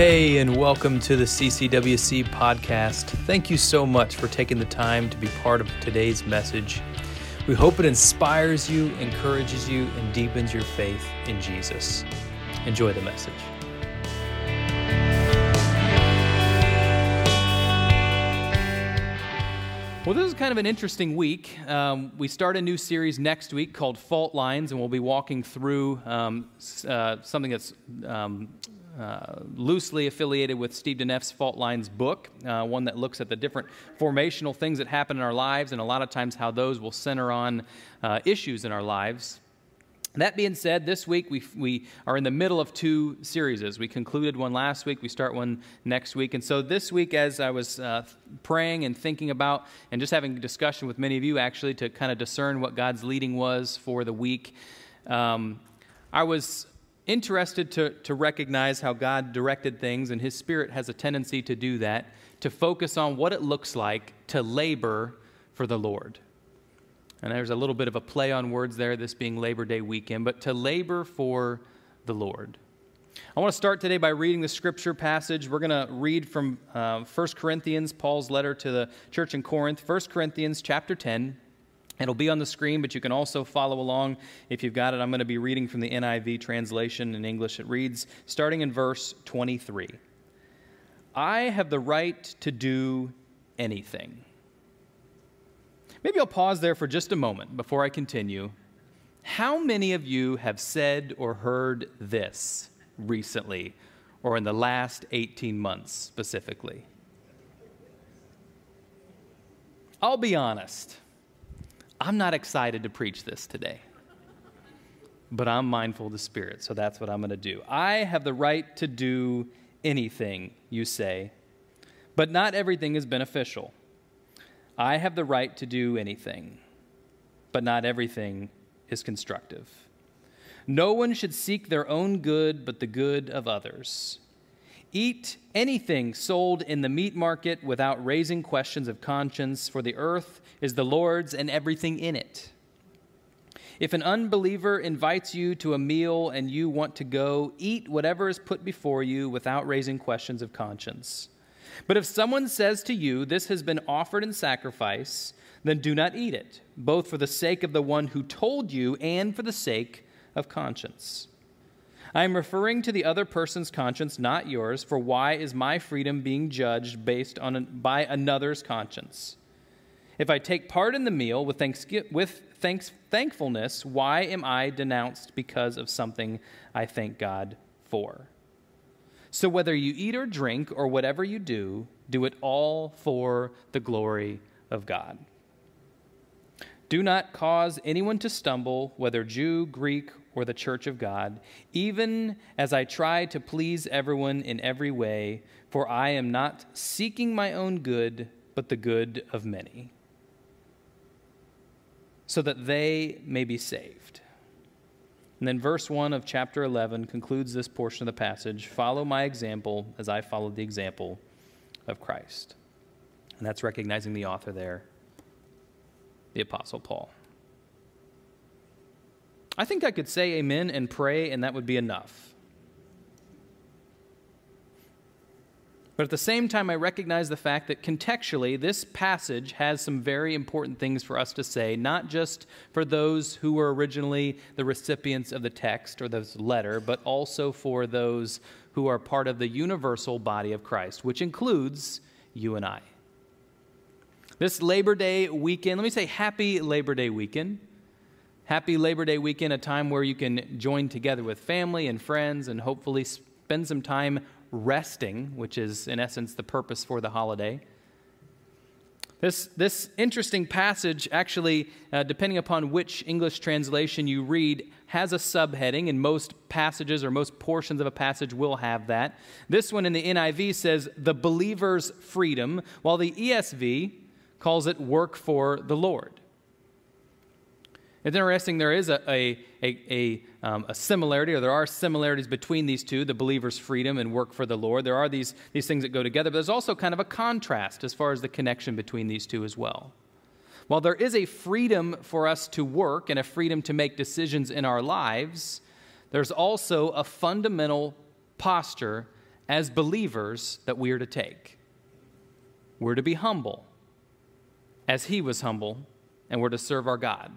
Hey, and welcome to the CCWC podcast. Thank you so much for taking the time to be part of today's message. We hope it inspires you, encourages you, and deepens your faith in Jesus. Enjoy the message. Well, this is kind of an interesting week. Um, we start a new series next week called Fault Lines, and we'll be walking through um, uh, something that's um, uh, loosely affiliated with Steve Deneff's Fault Lines book, uh, one that looks at the different formational things that happen in our lives and a lot of times how those will center on uh, issues in our lives. That being said, this week we, we are in the middle of two series. We concluded one last week, we start one next week. And so this week, as I was uh, praying and thinking about and just having a discussion with many of you actually to kind of discern what God's leading was for the week, um, I was interested to, to recognize how God directed things, and His Spirit has a tendency to do that, to focus on what it looks like to labor for the Lord. And there's a little bit of a play on words there, this being Labor Day weekend, but to labor for the Lord. I want to start today by reading the scripture passage. We're going to read from uh, 1 Corinthians, Paul's letter to the church in Corinth, 1 Corinthians chapter 10. It'll be on the screen, but you can also follow along if you've got it. I'm going to be reading from the NIV translation in English. It reads, starting in verse 23 I have the right to do anything. Maybe I'll pause there for just a moment before I continue. How many of you have said or heard this recently or in the last 18 months specifically? I'll be honest. I'm not excited to preach this today, but I'm mindful of the Spirit, so that's what I'm going to do. I have the right to do anything, you say, but not everything is beneficial. I have the right to do anything, but not everything is constructive. No one should seek their own good, but the good of others. Eat anything sold in the meat market without raising questions of conscience, for the earth is the Lord's and everything in it. If an unbeliever invites you to a meal and you want to go, eat whatever is put before you without raising questions of conscience. But if someone says to you, This has been offered in sacrifice, then do not eat it, both for the sake of the one who told you and for the sake of conscience. I am referring to the other person's conscience, not yours, for why is my freedom being judged based on an, by another's conscience? If I take part in the meal with, with thanks, thankfulness, why am I denounced because of something I thank God for? So whether you eat or drink or whatever you do, do it all for the glory of God. Do not cause anyone to stumble, whether Jew, Greek, or the church of God, even as I try to please everyone in every way, for I am not seeking my own good, but the good of many, so that they may be saved. And then verse 1 of chapter 11 concludes this portion of the passage Follow my example as I followed the example of Christ. And that's recognizing the author there, the Apostle Paul. I think I could say amen and pray, and that would be enough. But at the same time, I recognize the fact that contextually, this passage has some very important things for us to say, not just for those who were originally the recipients of the text or this letter, but also for those who are part of the universal body of Christ, which includes you and I. This Labor Day weekend, let me say happy Labor Day weekend. Happy Labor Day weekend, a time where you can join together with family and friends and hopefully spend some time resting, which is in essence the purpose for the holiday. This, this interesting passage, actually, uh, depending upon which English translation you read, has a subheading, and most passages or most portions of a passage will have that. This one in the NIV says, The believer's freedom, while the ESV calls it work for the Lord. It's interesting, there is a, a, a, a, um, a, similarity, or there are similarities between these two the believer's freedom and work for the Lord. There are these, these things that go together, but there's also kind of a contrast as far as the connection between these two as well. While there is a freedom for us to work and a freedom to make decisions in our lives, there's also a fundamental posture, as believers that we are to take. We're to be humble, as he was humble, and we're to serve our God.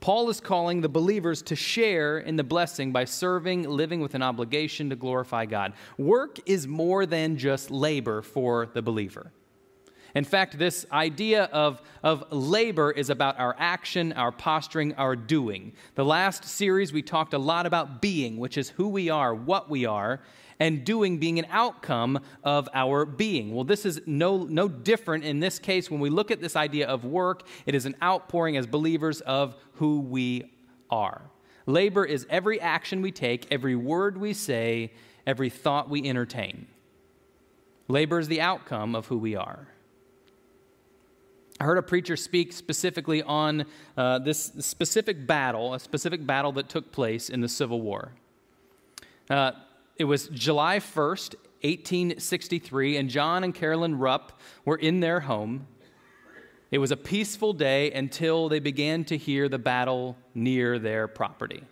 Paul is calling the believers to share in the blessing by serving, living with an obligation to glorify God. Work is more than just labor for the believer. In fact, this idea of, of labor is about our action, our posturing, our doing. The last series, we talked a lot about being, which is who we are, what we are, and doing being an outcome of our being. Well, this is no, no different in this case. When we look at this idea of work, it is an outpouring as believers of who we are. Labor is every action we take, every word we say, every thought we entertain. Labor is the outcome of who we are. I heard a preacher speak specifically on uh, this specific battle, a specific battle that took place in the Civil War. Uh, it was July 1st, 1863, and John and Carolyn Rupp were in their home. It was a peaceful day until they began to hear the battle near their property.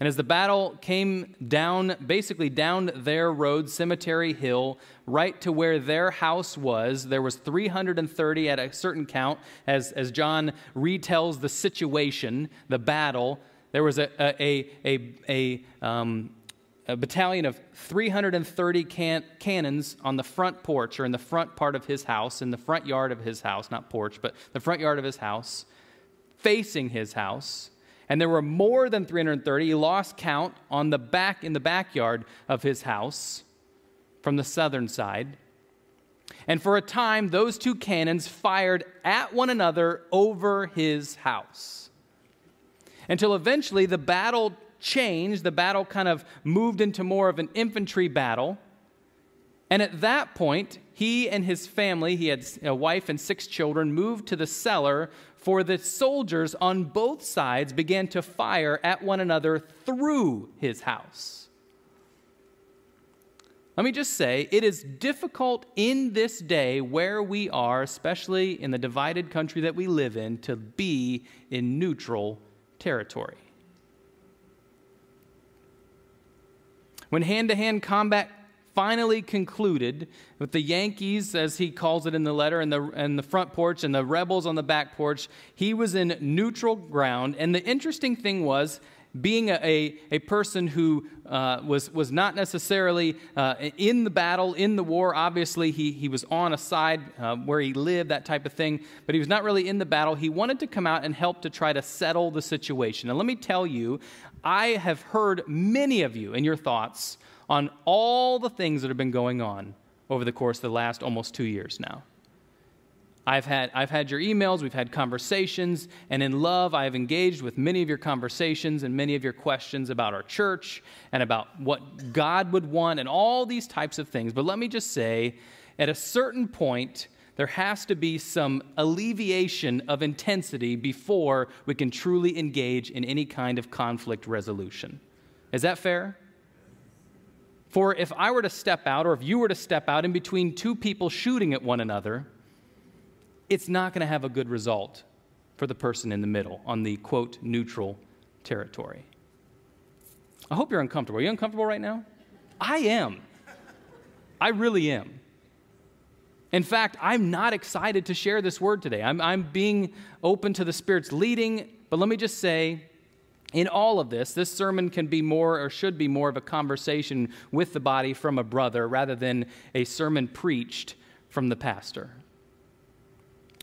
And as the battle came down, basically down their road, Cemetery Hill, right to where their house was, there was 330 at a certain count. As, as John retells the situation, the battle, there was a, a, a, a, um, a battalion of 330 can- cannons on the front porch or in the front part of his house, in the front yard of his house, not porch, but the front yard of his house, facing his house and there were more than 330. He lost count on the back in the backyard of his house from the southern side. And for a time, those two cannons fired at one another over his house. Until eventually the battle changed. The battle kind of moved into more of an infantry battle. And at that point, he and his family, he had a wife and six children, moved to the cellar for the soldiers on both sides began to fire at one another through his house. Let me just say, it is difficult in this day where we are, especially in the divided country that we live in, to be in neutral territory. When hand to hand combat finally concluded with the Yankees, as he calls it in the letter, and the, and the front porch, and the rebels on the back porch. He was in neutral ground. And the interesting thing was, being a, a, a person who uh, was, was not necessarily uh, in the battle, in the war, obviously he, he was on a side uh, where he lived, that type of thing, but he was not really in the battle. He wanted to come out and help to try to settle the situation. And let me tell you, I have heard many of you and your thoughts on all the things that have been going on over the course of the last almost two years now. I've had, I've had your emails, we've had conversations, and in love, I have engaged with many of your conversations and many of your questions about our church and about what God would want and all these types of things. But let me just say, at a certain point, there has to be some alleviation of intensity before we can truly engage in any kind of conflict resolution. Is that fair? For if I were to step out, or if you were to step out in between two people shooting at one another, it's not going to have a good result for the person in the middle on the quote neutral territory. I hope you're uncomfortable. Are you uncomfortable right now? I am. I really am. In fact, I'm not excited to share this word today. I'm, I'm being open to the Spirit's leading, but let me just say in all of this, this sermon can be more or should be more of a conversation with the body from a brother rather than a sermon preached from the pastor.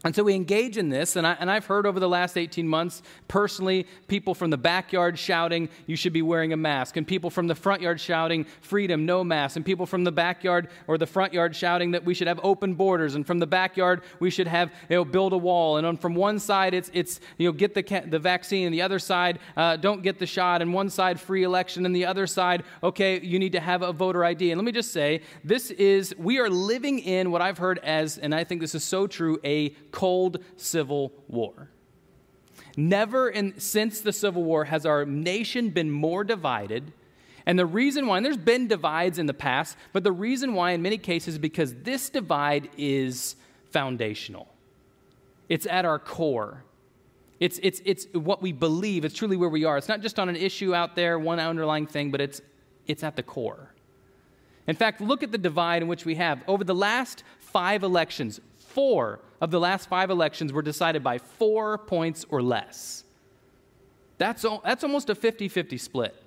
And so we engage in this, and, I, and I've heard over the last 18 months, personally, people from the backyard shouting, you should be wearing a mask, and people from the front yard shouting, freedom, no mask, and people from the backyard or the front yard shouting that we should have open borders, and from the backyard, we should have, you know, build a wall. And on, from one side, it's, it's, you know, get the, the vaccine, and the other side, uh, don't get the shot, and one side, free election, and the other side, okay, you need to have a voter ID. And let me just say, this is, we are living in what I've heard as, and I think this is so true, a cold civil war. Never in, since the Civil War has our nation been more divided. And the reason why, and there's been divides in the past, but the reason why in many cases is because this divide is foundational. It's at our core. It's, it's, it's what we believe. It's truly where we are. It's not just on an issue out there, one underlying thing, but it's, it's at the core. In fact, look at the divide in which we have. Over the last five elections, four of the last five elections were decided by four points or less. That's, that's almost a 50 50 split.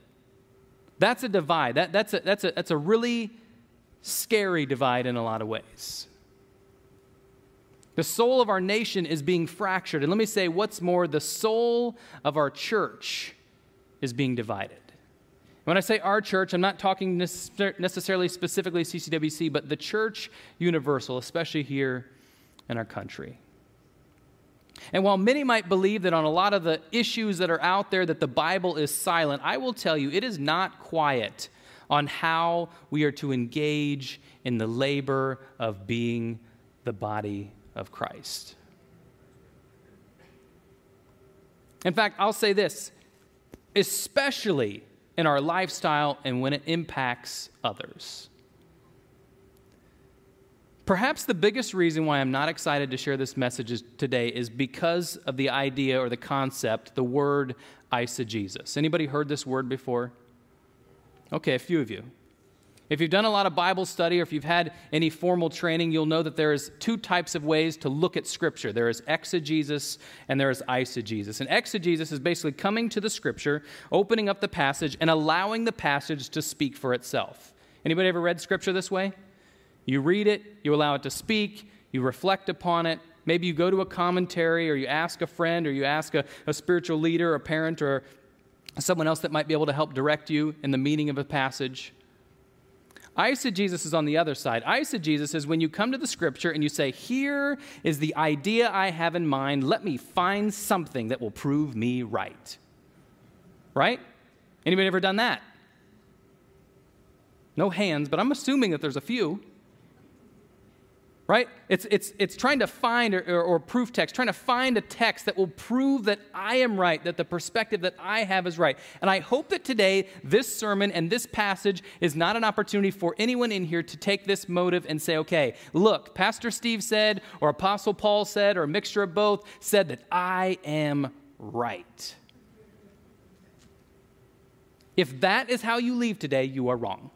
That's a divide. That, that's, a, that's, a, that's a really scary divide in a lot of ways. The soul of our nation is being fractured. And let me say, what's more, the soul of our church is being divided. When I say our church, I'm not talking necessarily specifically CCWC, but the church universal, especially here in our country. And while many might believe that on a lot of the issues that are out there that the Bible is silent, I will tell you it is not quiet on how we are to engage in the labor of being the body of Christ. In fact, I'll say this, especially in our lifestyle and when it impacts others. Perhaps the biggest reason why I'm not excited to share this message today is because of the idea or the concept, the word eisegesis. Anybody heard this word before? Okay, a few of you. If you've done a lot of Bible study or if you've had any formal training, you'll know that there is two types of ways to look at Scripture. There is exegesis and there is eisegesis. And exegesis is basically coming to the Scripture, opening up the passage, and allowing the passage to speak for itself. Anybody ever read Scripture this way? You read it, you allow it to speak, you reflect upon it. Maybe you go to a commentary or you ask a friend or you ask a, a spiritual leader, a parent, or someone else that might be able to help direct you in the meaning of a passage. Eisegesis is on the other side. Eisegesis is when you come to the scripture and you say, Here is the idea I have in mind. Let me find something that will prove me right. Right? Anybody ever done that? No hands, but I'm assuming that there's a few right? It's, it's, it's trying to find, or, or, or, proof text, trying to find a text that will prove that I am right, that the perspective that I have is right. And I hope that today, this sermon and this passage is not an opportunity for anyone in here to take this motive and say, okay, look, Pastor Steve said, or Apostle Paul said, or a mixture of both, said that I am right. If that is how you leave today, you are wrong.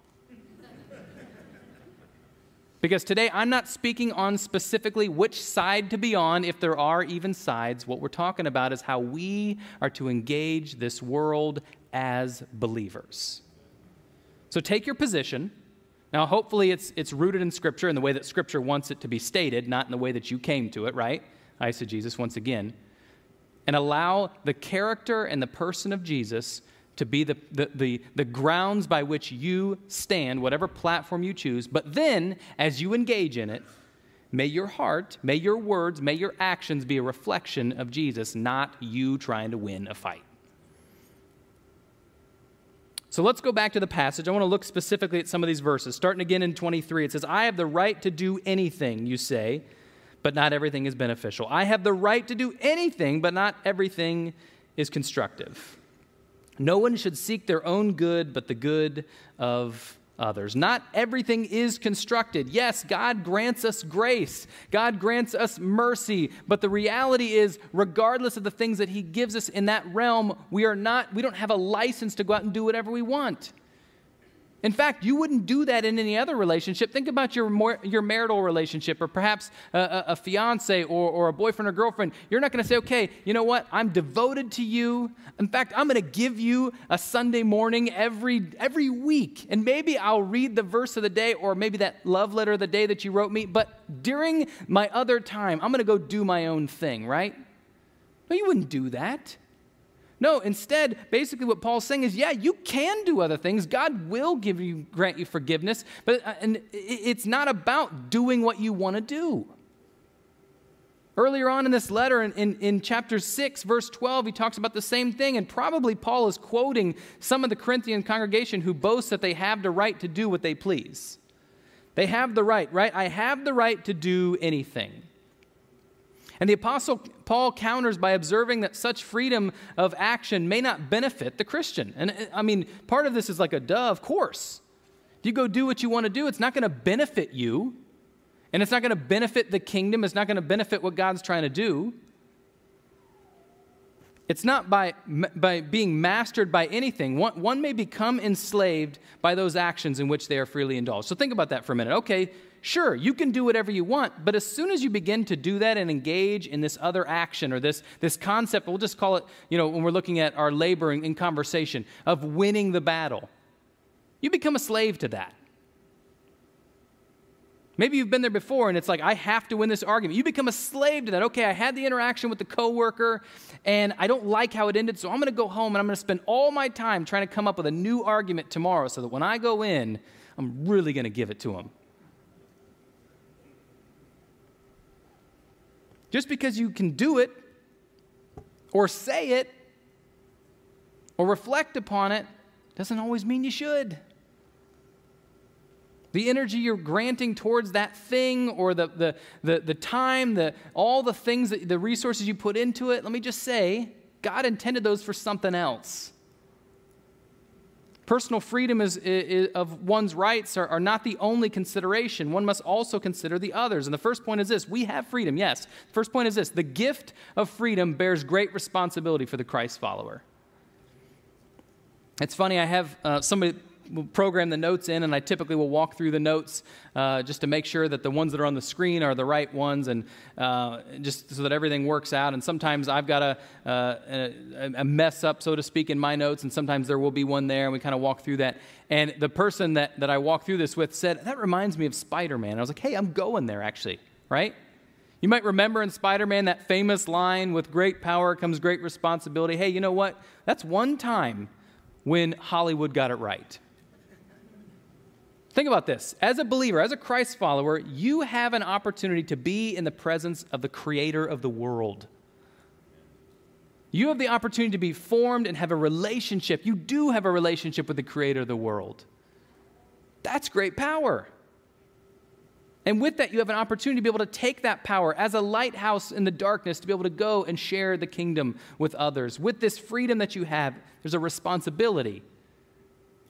Because today I'm not speaking on specifically which side to be on, if there are even sides. What we're talking about is how we are to engage this world as believers. So take your position. Now, hopefully, it's, it's rooted in Scripture in the way that Scripture wants it to be stated, not in the way that you came to it, right? I said Jesus once again. And allow the character and the person of Jesus to be the, the, the, the, grounds by which you stand, whatever platform you choose. But then, as you engage in it, may your heart, may your words, may your actions be a reflection of Jesus, not you trying to win a fight. So let's go back to the passage. I want to look specifically at some of these verses. Starting again in 23, it says, I have the right to do anything, you say, but not everything is beneficial. I have the right to do anything, but not everything is constructive. No one should seek their own good, but the good of others. Not everything is constructed. Yes, God grants us grace, God grants us mercy, but the reality is, regardless of the things that He gives us in that realm, we are not, we don't have a license to go out and do whatever we want. In fact, you wouldn't do that in any other relationship. Think about your, your marital relationship or perhaps a, a, a fiance or, or a boyfriend or girlfriend. You're not going to say, okay, you know what? I'm devoted to you. In fact, I'm going to give you a Sunday morning every, every week. And maybe I'll read the verse of the day or maybe that love letter of the day that you wrote me. But during my other time, I'm going to go do my own thing, right? No, you wouldn't do that. No, instead, basically what Paul's saying is, yeah, you can do other things. God will give you, grant you forgiveness, but uh, and it's not about doing what you want to do. Earlier on in this letter, in, in, in, chapter 6, verse 12, he talks about the same thing, and probably Paul is quoting some of the Corinthian congregation who boast that they have the right to do what they please. They have the right, right? I have the right to do anything. And the Apostle Paul counters by observing that such freedom of action may not benefit the Christian. And uh, I mean, part of this is like a duh, of course. If you go do what you want to do, it's not going to benefit you, and it's not going to benefit the kingdom, it's not going to benefit what God's trying to do. It's not by, by being mastered by anything. One, one may become enslaved by those actions in which they are freely indulged. So think about that for a minute. Okay, sure, you can do whatever you want, but as soon as you begin to do that and engage in this other action or this, this concept, we'll just call it, you know, when we're looking at our labor in, in conversation, of winning the battle, you become a slave to that. Maybe you've been there before and it's like, I have to win this argument. You become a slave to that. Okay, I had the interaction with the coworker and I don't like how it ended, so I'm going to go home and I'm going to spend all my time trying to come up with a new argument tomorrow so that when I go in, I'm really going to give it to him. Just because you can do it or say it or reflect upon it doesn't always mean you should the energy you're granting towards that thing or the, the, the, the time, the, all the things, that, the resources you put into it, let me just say, God intended those for something else. Personal freedom is, is, of one's rights are, are not the only consideration. One must also consider the others. And the first point is this we have freedom, yes. First point is this the gift of freedom bears great responsibility for the Christ follower. It's funny, I have uh, somebody program the notes in, and I typically will walk through the notes uh, just to make sure that the ones that are on the screen are the right ones, and uh, just so that everything works out. And sometimes I've got a, uh, a, a, mess up, so to speak, in my notes, and sometimes there will be one there, and we kind of walk through that. And the person that, that I walked through this with said, That reminds me of Spider Man. I was like, Hey, I'm going there, actually, right? You might remember in Spider Man that famous line, with great power comes great responsibility. Hey, you know what? That's one time when Hollywood got it right. Think about this. As a believer, as a Christ follower, you have an opportunity to be in the presence of the creator of the world. You have the opportunity to be formed and have a relationship. You do have a relationship with the creator of the world. That's great power. And with that, you have an opportunity to be able to take that power as a lighthouse in the darkness to be able to go and share the kingdom with others. With this freedom that you have, there's a responsibility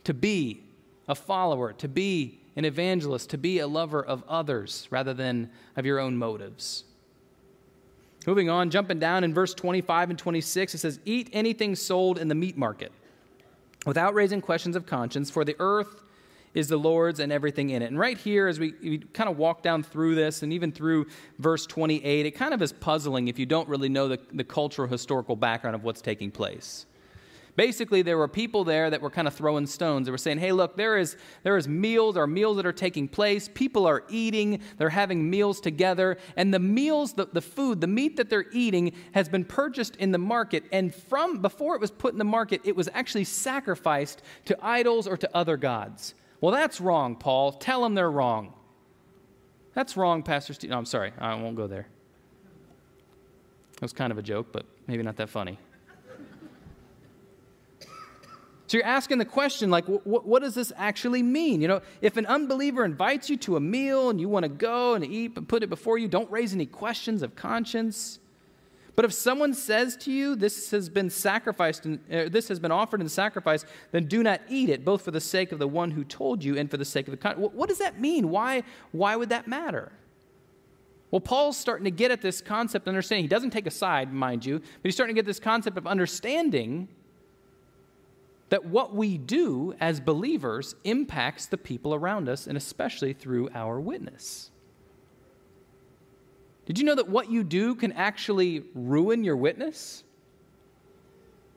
to be a follower, to be an evangelist, to be a lover of others rather than of your own motives. Moving on, jumping down in verse 25 and 26, it says, Eat anything sold in the meat market without raising questions of conscience, for the earth is the Lord's and everything in it. And right here, as we, we, kind of walk down through this and even through verse 28, it kind of is puzzling if you don't really know the, the cultural historical background of what's taking place. Basically, there were people there that were kind of throwing stones. They were saying, hey, look, there is, there is meals, or meals that are taking place. People are eating, they're having meals together. And the meals, the, the food, the meat that they're eating has been purchased in the market. And from before it was put in the market, it was actually sacrificed to idols or to other gods. Well, that's wrong, Paul. Tell them they're wrong. That's wrong, Pastor Steve. No, I'm sorry. I won't go there. It was kind of a joke, but maybe not that funny. So you're asking the question, like, what, what does this actually mean? You know, if an unbeliever invites you to a meal and you want to go and eat and put it before you, don't raise any questions of conscience. But if someone says to you, this has been sacrificed, and, uh, this has been offered in sacrifice, then do not eat it, both for the sake of the one who told you and for the sake of the con- What does that mean? Why, why would that matter? Well, Paul's starting to get at this concept, of understanding. He doesn't take a side, mind you, but he's starting to get this concept of understanding that what we do as believers impacts the people around us, and especially through our witness. Did you know that what you do can actually ruin your witness?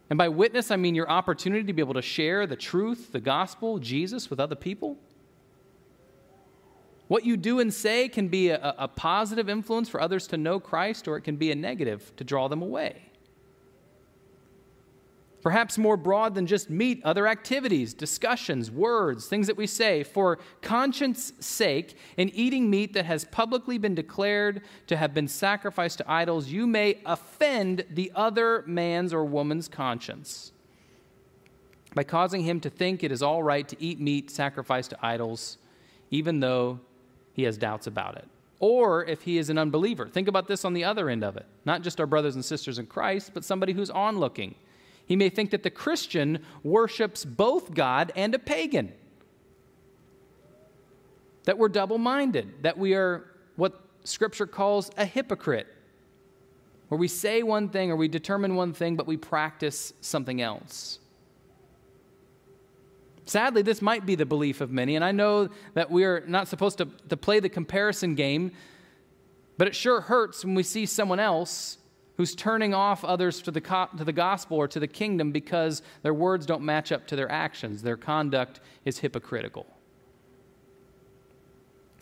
And by witness, I mean your opportunity to be able to share the truth, the gospel, Jesus with other people. What you do and say can be a, a positive influence for others to know Christ, or it can be a negative to draw them away. Perhaps more broad than just meat, other activities, discussions, words, things that we say for conscience sake, in eating meat that has publicly been declared to have been sacrificed to idols, you may offend the other man's or woman's conscience by causing him to think it is all right to eat meat sacrificed to idols, even though he has doubts about it. Or if he is an unbeliever. Think about this on the other end of it. Not just our brothers and sisters in Christ, but somebody who's onlooking he may think that the Christian worships both God and a pagan. That we're double minded, that we are what Scripture calls a hypocrite. where we say one thing or we determine one thing, but we practice something else. Sadly, this might be the belief of many, and I know that we're not supposed to, to play the comparison game, but it sure hurts when we see someone else who's turning off others to the, to the gospel or to the kingdom because their words don't match up to their actions. Their conduct is hypocritical.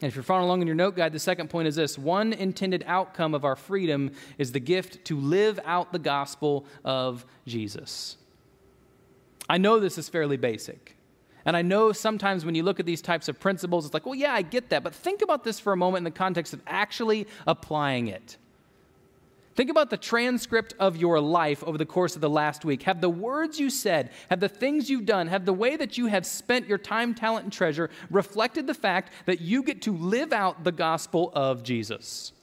And if you're following along in your note guide, the second point is this one intended outcome of our freedom is the gift to live out the gospel of Jesus. I know this is fairly basic. And I know sometimes when you look at these types of principles, it's like, well, yeah, I get that. But think about this for a moment in the context of actually applying it. Think about the transcript of your life over the course of the last week. Have the words you said, have the things you've done, have the way that you have spent your time, talent, and treasure reflected the fact that you get to live out the gospel of Jesus?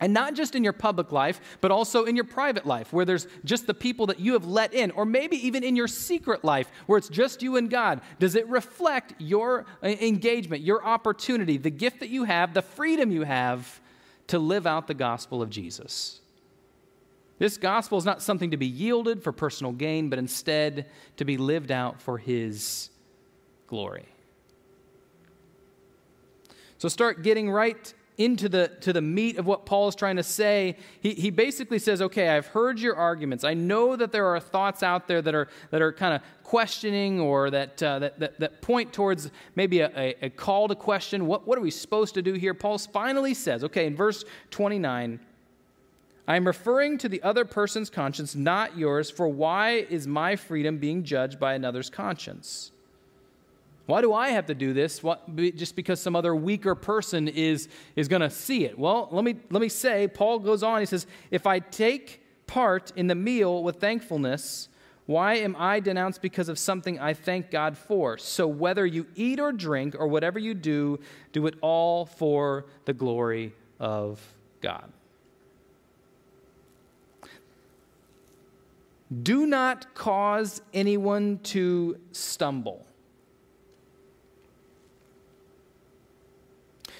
And not just in your public life, but also in your private life, where there's just the people that you have let in, or maybe even in your secret life, where it's just you and God. Does it reflect your uh, engagement, your opportunity, the gift that you have, the freedom you have to live out the gospel of Jesus. This gospel is not something to be yielded for personal gain, but instead to be lived out for His glory. So start getting right into the, to the meat of what Paul is trying to say, he, he basically says, Okay, I've heard your arguments. I know that there are thoughts out there that are, that are kind of questioning or that, uh, that, that, that, point towards maybe a, a, a call to question. What, what are we supposed to do here? Paul finally says, Okay, in verse 29, I am referring to the other person's conscience, not yours, for why is my freedom being judged by another's conscience? Why do I have to do this? What, just because some other weaker person is, is going to see it? Well, let me, let me say, Paul goes on, he says, If I take part in the meal with thankfulness, why am I denounced because of something I thank God for? So whether you eat or drink or whatever you do, do it all for the glory of God. Do not cause anyone to stumble.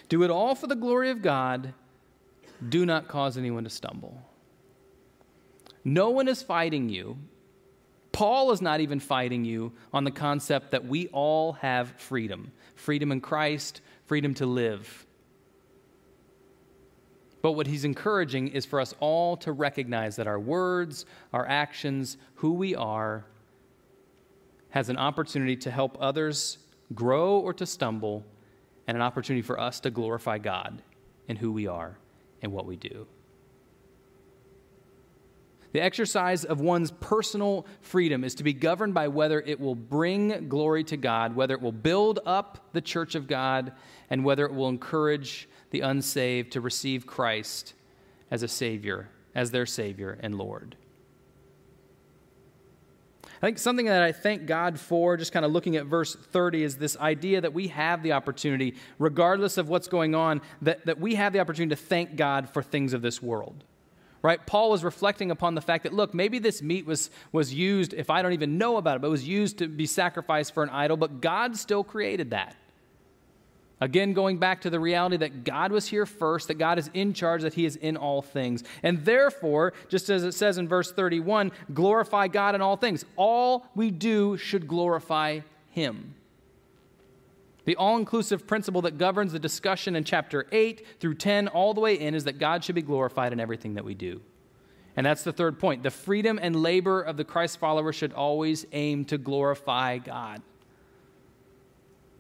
Do it all for the glory of God. Do not cause anyone to stumble. No one is fighting you. Paul is not even fighting you on the concept that we all have freedom freedom in Christ, freedom to live. But what he's encouraging is for us all to recognize that our words, our actions, who we are, has an opportunity to help others grow or to stumble and an opportunity for us to glorify God in who we are and what we do. The exercise of one's personal freedom is to be governed by whether it will bring glory to God, whether it will build up the church of God, and whether it will encourage the unsaved to receive Christ as a Savior, as their Savior and Lord. I think something that I thank God for, just kind of looking at verse 30, is this idea that we have the opportunity, regardless of what's going on, that, that we have the opportunity to thank God for things of this world. Right? Paul was reflecting upon the fact that, look, maybe this meat was, was used, if I don't even know about it, but it was used to be sacrificed for an idol, but God still created that. Again, going back to the reality that God was here first, that God is in charge, that He is in all things. And therefore, just as it says in verse 31, glorify God in all things. All we do should glorify Him. The all inclusive principle that governs the discussion in chapter 8 through 10, all the way in, is that God should be glorified in everything that we do. And that's the third point. The freedom and labor of the Christ follower should always aim to glorify God.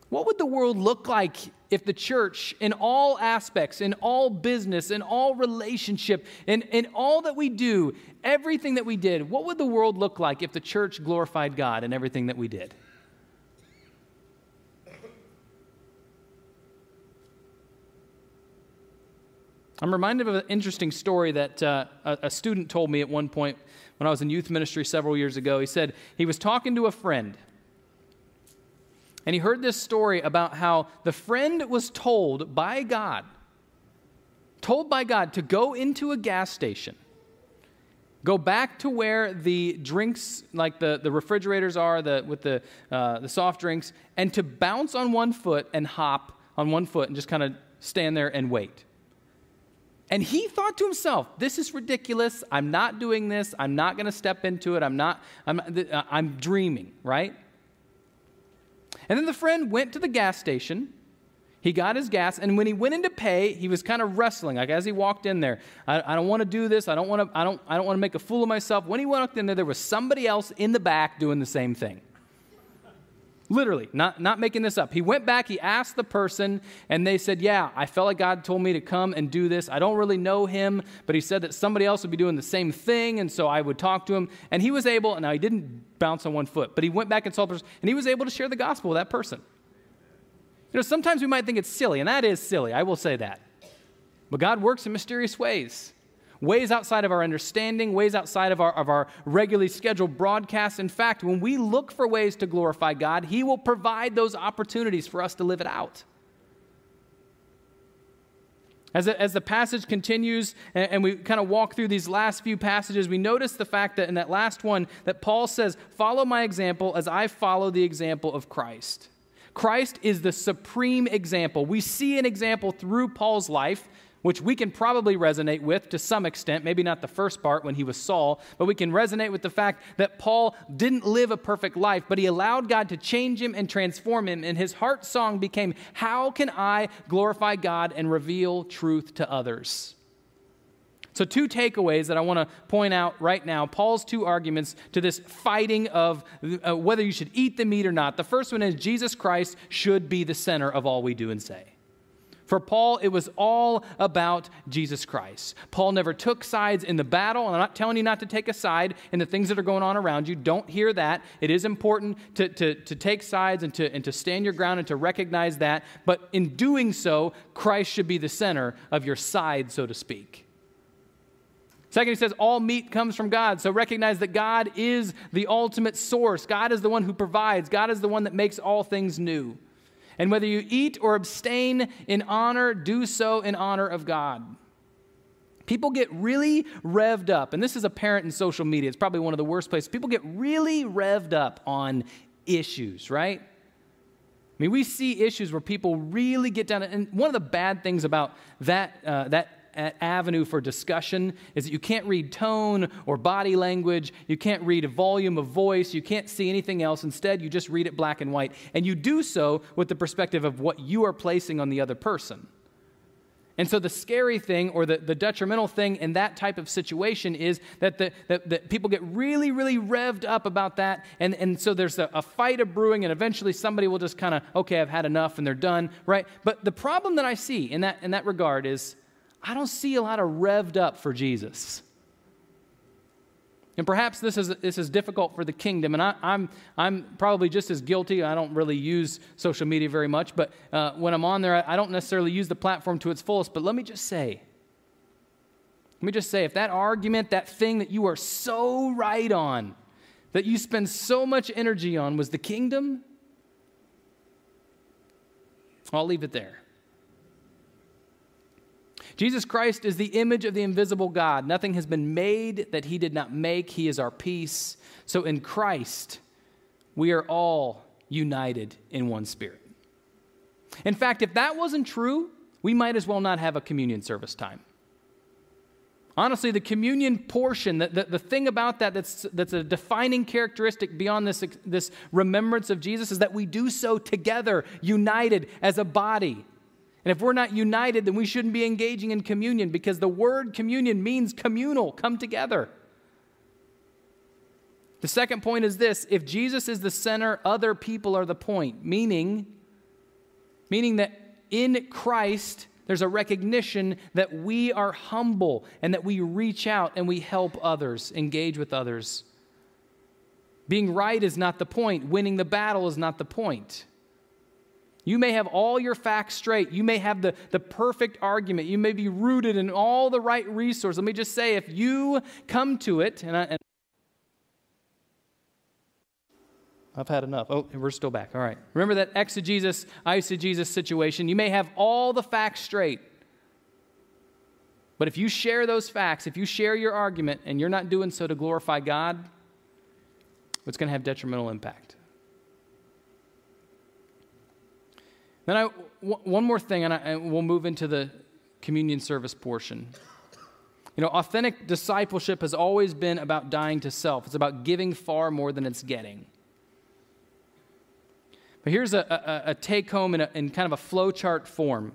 What would the world look like if the church, in all aspects, in all business, in all relationship, in, in all that we do, everything that we did, what would the world look like if the church glorified God in everything that we did? I'm reminded of an interesting story that uh, a, a student told me at one point when I was in youth ministry several years ago. He said he was talking to a friend and he heard this story about how the friend was told by God, told by God to go into a gas station, go back to where the drinks, like the, the refrigerators are the, with the, uh, the soft drinks, and to bounce on one foot and hop on one foot and just kind of stand there and wait. And he thought to himself, this is ridiculous. I'm not doing this. I'm not going to step into it. I'm not, I'm, uh, I'm dreaming, right? And then the friend went to the gas station. He got his gas, and when he went in to pay, he was kind of wrestling. Like as he walked in there, I, I don't want to do this. I don't want to. I don't. I don't want to make a fool of myself. When he walked in there, there was somebody else in the back doing the same thing. Literally, not, not making this up. He went back, he asked the person, and they said, Yeah, I felt like God told me to come and do this. I don't really know him, but he said that somebody else would be doing the same thing, and so I would talk to him. And he was able, and now he didn't bounce on one foot, but he went back and saw the person, and he was able to share the gospel with that person. You know, sometimes we might think it's silly, and that is silly, I will say that. But God works in mysterious ways ways outside of our understanding, ways outside of our, of our regularly scheduled broadcasts. In fact, when we look for ways to glorify God, He will provide those opportunities for us to live it out. As, as the passage continues and, and we kind of walk through these last few passages, we notice the fact that in that last one, that Paul says, Follow my example as I follow the example of Christ. Christ is the supreme example. We see an example through Paul's life which we can probably resonate with to some extent, maybe not the first part when he was Saul, but we can resonate with the fact that Paul didn't live a perfect life, but he allowed God to change him and transform him, and his heart song became, How can I glorify God and reveal truth to others? So, two takeaways that I want to point out right now Paul's two arguments to this fighting of uh, whether you should eat the meat or not. The first one is Jesus Christ should be the center of all we do and say. For Paul, it was all about Jesus Christ. Paul never took sides in the battle, and I'm not telling you not to take a side in the things that are going on around you. Don't hear that. It is important to, to, to take sides and to, and to stand your ground and to recognize that. But in doing so, Christ should be the center of your side, so to speak. Second, he says, all meat comes from God. So recognize that God is the ultimate source. God is the one who provides, God is the one that makes all things new. And whether you eat or abstain in honor, do so in honor of God. People get really revved up, and this is apparent in social media. It's probably one of the worst places. People get really revved up on issues, right? I mean, we see issues where people really get down. And one of the bad things about that, uh, that avenue for discussion is that you can't read tone or body language. You can't read a volume of voice. You can't see anything else. Instead, you just read it black and white. And you do so with the perspective of what you are placing on the other person. And so the scary thing or the, the detrimental thing in that type of situation is that, the, that, that people get really, really revved up about that. And, and so there's a, a fight of brewing, and eventually somebody will just kind of, okay, I've had enough, and they're done, right? But the problem that I see in that, in that regard is I don't see a lot of revved up for Jesus. And perhaps this is, this is difficult for the kingdom, and I, am I'm, I'm probably just as guilty. I don't really use social media very much, but uh, when I'm on there, I don't necessarily use the platform to its fullest. But let me just say, let me just say, if that argument, that thing that you are so right on, that you spend so much energy on was the kingdom, I'll leave it there. Jesus Christ is the image of the invisible God. Nothing has been made that he did not make. He is our peace. So in Christ, we are all united in one spirit. In fact, if that wasn't true, we might as well not have a communion service time. Honestly, the communion portion, the, the, the, thing about that that's, that's a defining characteristic beyond this, this remembrance of Jesus is that we do so together, united as a body. And if we're not united, then we shouldn't be engaging in communion because the word communion means communal, come together. The second point is this if Jesus is the center, other people are the point, meaning, meaning that in Christ, there's a recognition that we are humble and that we reach out and we help others, engage with others. Being right is not the point, winning the battle is not the point. You may have all your facts straight. You may have the, the perfect argument. You may be rooted in all the right resources. Let me just say if you come to it, and, I, and I've had enough. Oh, we're still back. All right. Remember that exegesis, eisegesis situation. You may have all the facts straight. But if you share those facts, if you share your argument, and you're not doing so to glorify God, it's going to have detrimental impact. Then I, w- one more thing, and, I, and we'll move into the communion service portion. You know, authentic discipleship has always been about dying to self, it's about giving far more than it's getting. But here's a, a, a take home in, a, in kind of a flowchart form.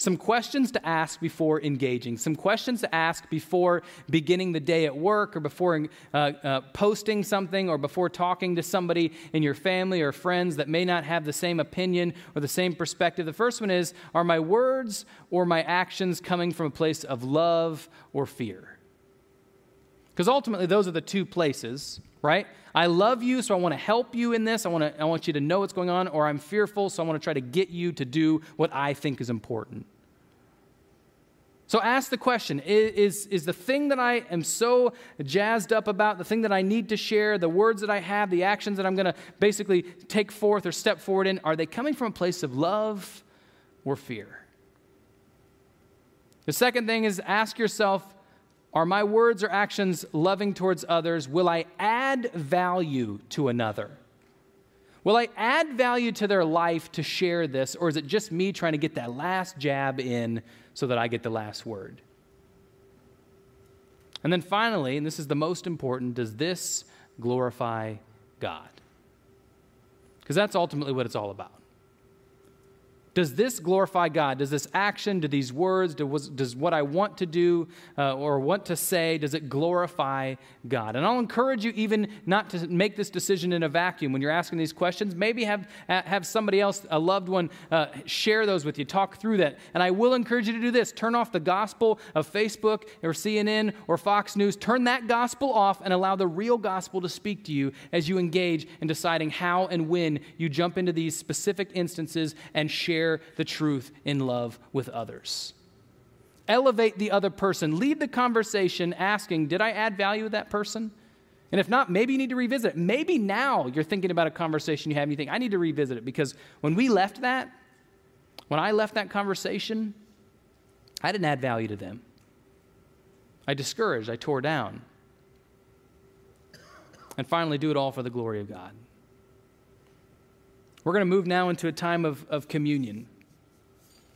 Some questions to ask before engaging, some questions to ask before beginning the day at work or before uh, uh, posting something or before talking to somebody in your family or friends that may not have the same opinion or the same perspective. The first one is Are my words or my actions coming from a place of love or fear? Because ultimately, those are the two places, right? I love you, so I want to help you in this. I want, to, I want you to know what's going on, or I'm fearful, so I want to try to get you to do what I think is important. So ask the question is, is the thing that I am so jazzed up about, the thing that I need to share, the words that I have, the actions that I'm going to basically take forth or step forward in, are they coming from a place of love or fear? The second thing is ask yourself are my words or actions loving towards others? Will I add value to another? Will I add value to their life to share this, or is it just me trying to get that last jab in so that I get the last word? And then finally, and this is the most important, does this glorify God? Because that's ultimately what it's all about. Does this glorify God? Does this action, do these words, does what I want to do uh, or want to say, does it glorify God? And I'll encourage you even not to make this decision in a vacuum when you're asking these questions. Maybe have, have somebody else, a loved one, uh, share those with you, talk through that. And I will encourage you to do this turn off the gospel of Facebook or CNN or Fox News. Turn that gospel off and allow the real gospel to speak to you as you engage in deciding how and when you jump into these specific instances and share share the truth in love with others. Elevate the other person. Lead the conversation asking, Did I add value to that person? And if not, maybe you need to revisit it. Maybe now you're thinking about a conversation you have and you think, I need to revisit it because when we left that, when I left that conversation, I didn't add value to them. I discouraged, I tore down. And finally, do it all for the glory of God. We're going to move now into a time of, of communion.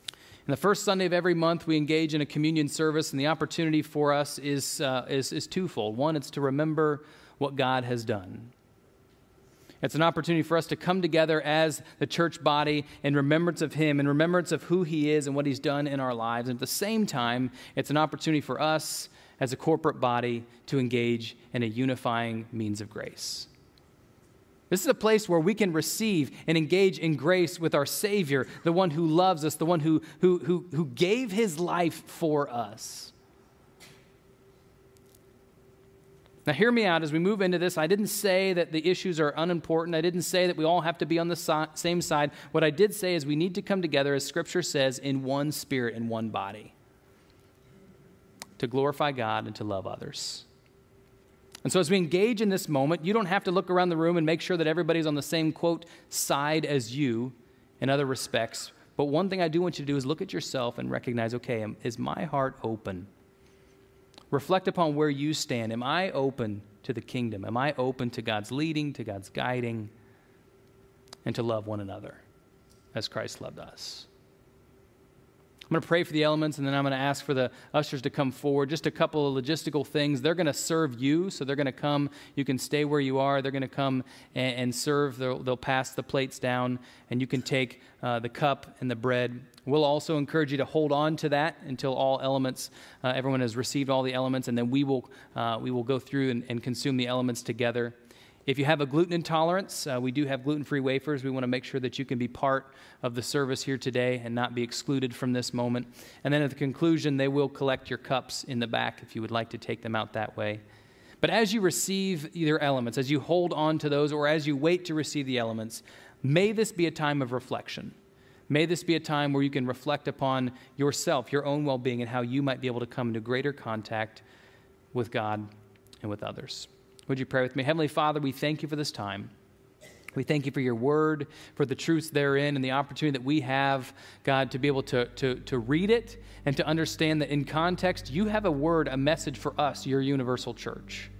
And the first Sunday of every month, we engage in a communion service, and the opportunity for us is, uh, is, is twofold. One, it's to remember what God has done. It's an opportunity for us to come together as the church body in remembrance of Him, in remembrance of who He is and what He's done in our lives. And at the same time, it's an opportunity for us as a corporate body to engage in a unifying means of grace. This is a place where we can receive and engage in grace with our Savior, the one who loves us, the one who, who, who, who gave his life for us. Now, hear me out as we move into this. I didn't say that the issues are unimportant. I didn't say that we all have to be on the same side. What I did say is we need to come together, as Scripture says, in one spirit and one body to glorify God and to love others. And so, as we engage in this moment, you don't have to look around the room and make sure that everybody's on the same, quote, side as you in other respects. But one thing I do want you to do is look at yourself and recognize okay, is my heart open? Reflect upon where you stand. Am I open to the kingdom? Am I open to God's leading, to God's guiding, and to love one another as Christ loved us? I'm going to pray for the elements and then I'm going to ask for the ushers to come forward. Just a couple of logistical things. They're going to serve you, so they're going to come. You can stay where you are. They're going to come and, and serve. They'll, they'll, pass the plates down, and you can take uh, the cup and the bread. We'll also encourage you to hold on to that until all elements, uh, everyone has received all the elements, and then we will, uh, we will go through and, and consume the elements together. If you have a gluten intolerance, uh, we do have gluten free wafers. We want to make sure that you can be part of the service here today and not be excluded from this moment. And then at the conclusion, they will collect your cups in the back if you would like to take them out that way. But as you receive either elements, as you hold on to those, or as you wait to receive the elements, may this be a time of reflection. May this be a time where you can reflect upon yourself, your own well being, and how you might be able to come into greater contact with God and with others. Would you pray with me? Heavenly Father, we thank you for this time. We thank you for your word, for the truths therein, and the opportunity that we have, God, to be able to, to, to read it and to understand that in context, you have a word, a message for us, your universal church.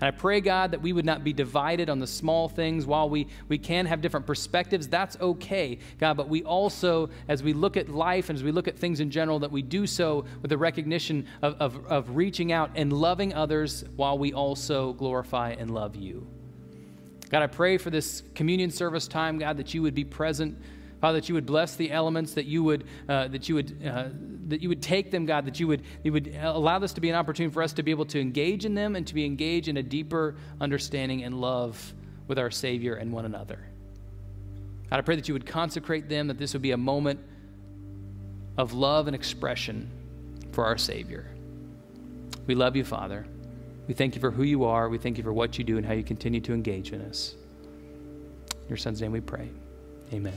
And I pray, God, that we would not be divided on the small things. While we, we can have different perspectives, that's okay, God. But we also, as we look at life and as we look at things in general, that we do so with the recognition of, of, of reaching out and loving others while we also glorify and love you. God, I pray for this communion service time, God, that you would be present Father, that you would bless the elements, that you would, uh, that you would, uh, that you would take them, God, that you would, you would allow this to be an opportunity for us to be able to engage in them and to be engaged in a deeper understanding and love with our Savior and one another. God, I pray that you would consecrate them, that this would be a moment of love and expression for our Savior. We love you, Father. We thank you for who you are. We thank you for what you do and how you continue to engage in us. In your Son's name we pray. Amen.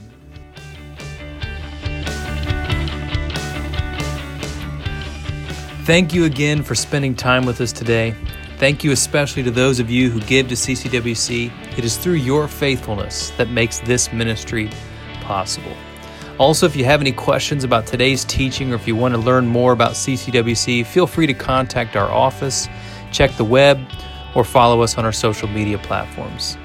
Thank you again for spending time with us today. Thank you especially to those of you who give to CCWC. It is through your faithfulness that makes this ministry possible. Also, if you have any questions about today's teaching or if you want to learn more about CCWC, feel free to contact our office, check the web, or follow us on our social media platforms.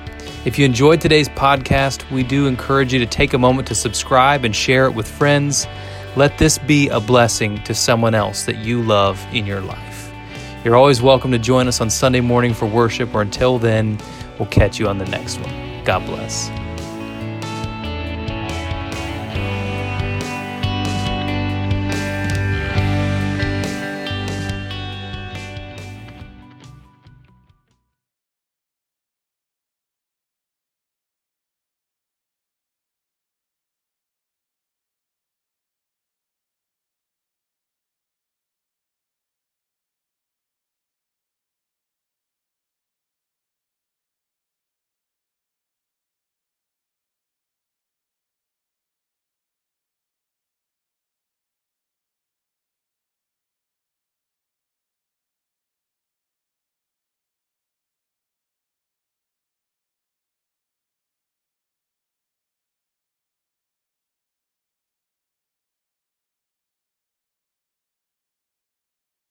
If you enjoyed today's podcast, we do encourage you to take a moment to subscribe and share it with friends. Let this be a blessing to someone else that you love in your life. You're always welcome to join us on Sunday morning for worship, or until then, we'll catch you on the next one. God bless.